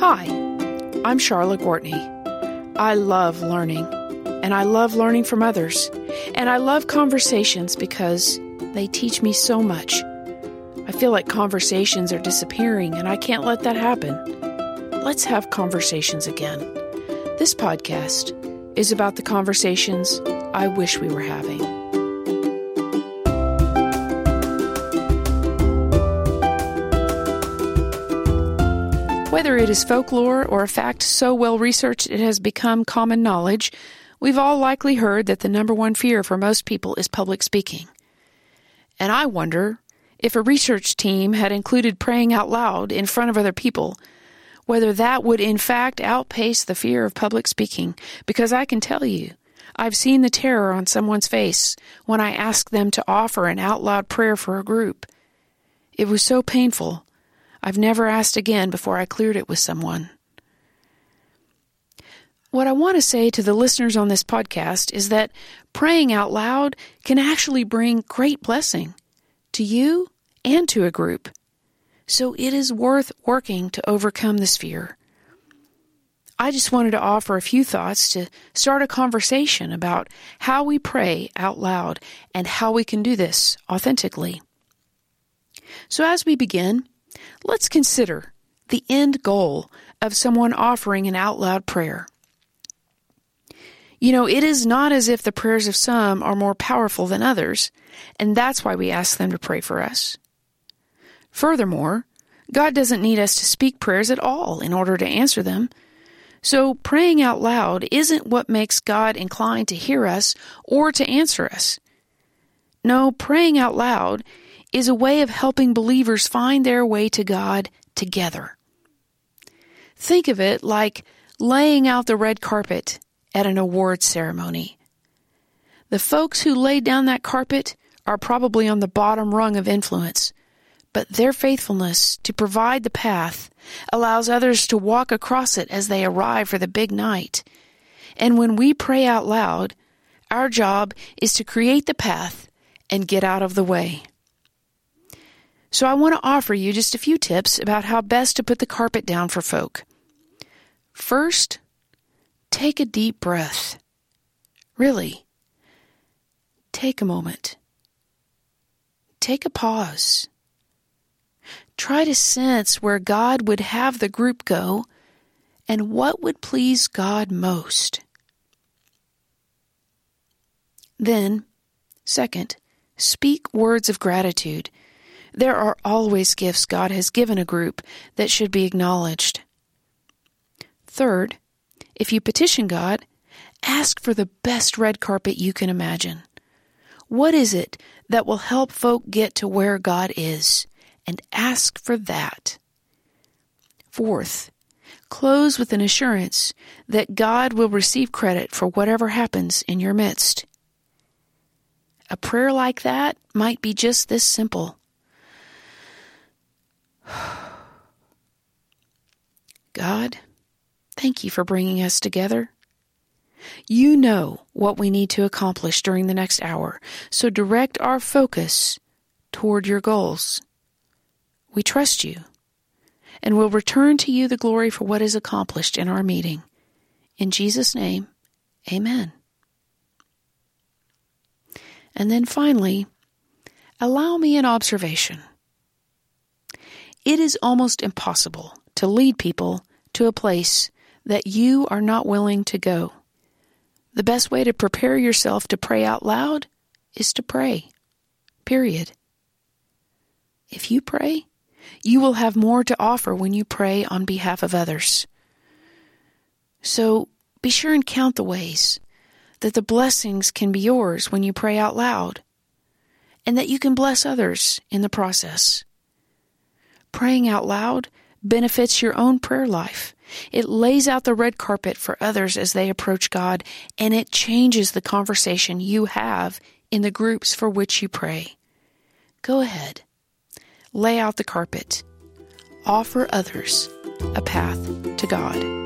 Hi, I'm Charlotte Gortney. I love learning, and I love learning from others, and I love conversations because they teach me so much. I feel like conversations are disappearing, and I can't let that happen. Let's have conversations again. This podcast is about the conversations I wish we were having. Whether it is folklore or a fact so well researched it has become common knowledge, we've all likely heard that the number one fear for most people is public speaking. And I wonder if a research team had included praying out loud in front of other people, whether that would in fact outpace the fear of public speaking, because I can tell you, I've seen the terror on someone's face when I asked them to offer an out loud prayer for a group. It was so painful I've never asked again before I cleared it with someone. What I want to say to the listeners on this podcast is that praying out loud can actually bring great blessing to you and to a group. So it is worth working to overcome this fear. I just wanted to offer a few thoughts to start a conversation about how we pray out loud and how we can do this authentically. So as we begin, Let's consider the end goal of someone offering an out loud prayer. You know, it is not as if the prayers of some are more powerful than others, and that's why we ask them to pray for us. Furthermore, God doesn't need us to speak prayers at all in order to answer them. So praying out loud isn't what makes God inclined to hear us or to answer us. No, praying out loud is a way of helping believers find their way to God together. Think of it like laying out the red carpet at an award ceremony. The folks who laid down that carpet are probably on the bottom rung of influence, but their faithfulness to provide the path allows others to walk across it as they arrive for the big night. And when we pray out loud, our job is to create the path and get out of the way. So I want to offer you just a few tips about how best to put the carpet down for folk. First, take a deep breath. Really, take a moment. Take a pause. Try to sense where God would have the group go and what would please God most. Then, second, speak words of gratitude there are always gifts God has given a group that should be acknowledged. Third, if you petition God, ask for the best red carpet you can imagine. What is it that will help folk get to where God is? And ask for that. Fourth, close with an assurance that God will receive credit for whatever happens in your midst. A prayer like that might be just this simple God, thank you for bringing us together. You know what we need to accomplish during the next hour, so direct our focus toward your goals. We trust you and will return to you the glory for what is accomplished in our meeting. In Jesus' name, amen. And then finally, allow me an observation. It is almost impossible to lead people to a place that you are not willing to go. The best way to prepare yourself to pray out loud is to pray. Period. If you pray, you will have more to offer when you pray on behalf of others. So be sure and count the ways that the blessings can be yours when you pray out loud, and that you can bless others in the process. Praying out loud benefits your own prayer life. It lays out the red carpet for others as they approach God, and it changes the conversation you have in the groups for which you pray. Go ahead, lay out the carpet, offer others a path to God.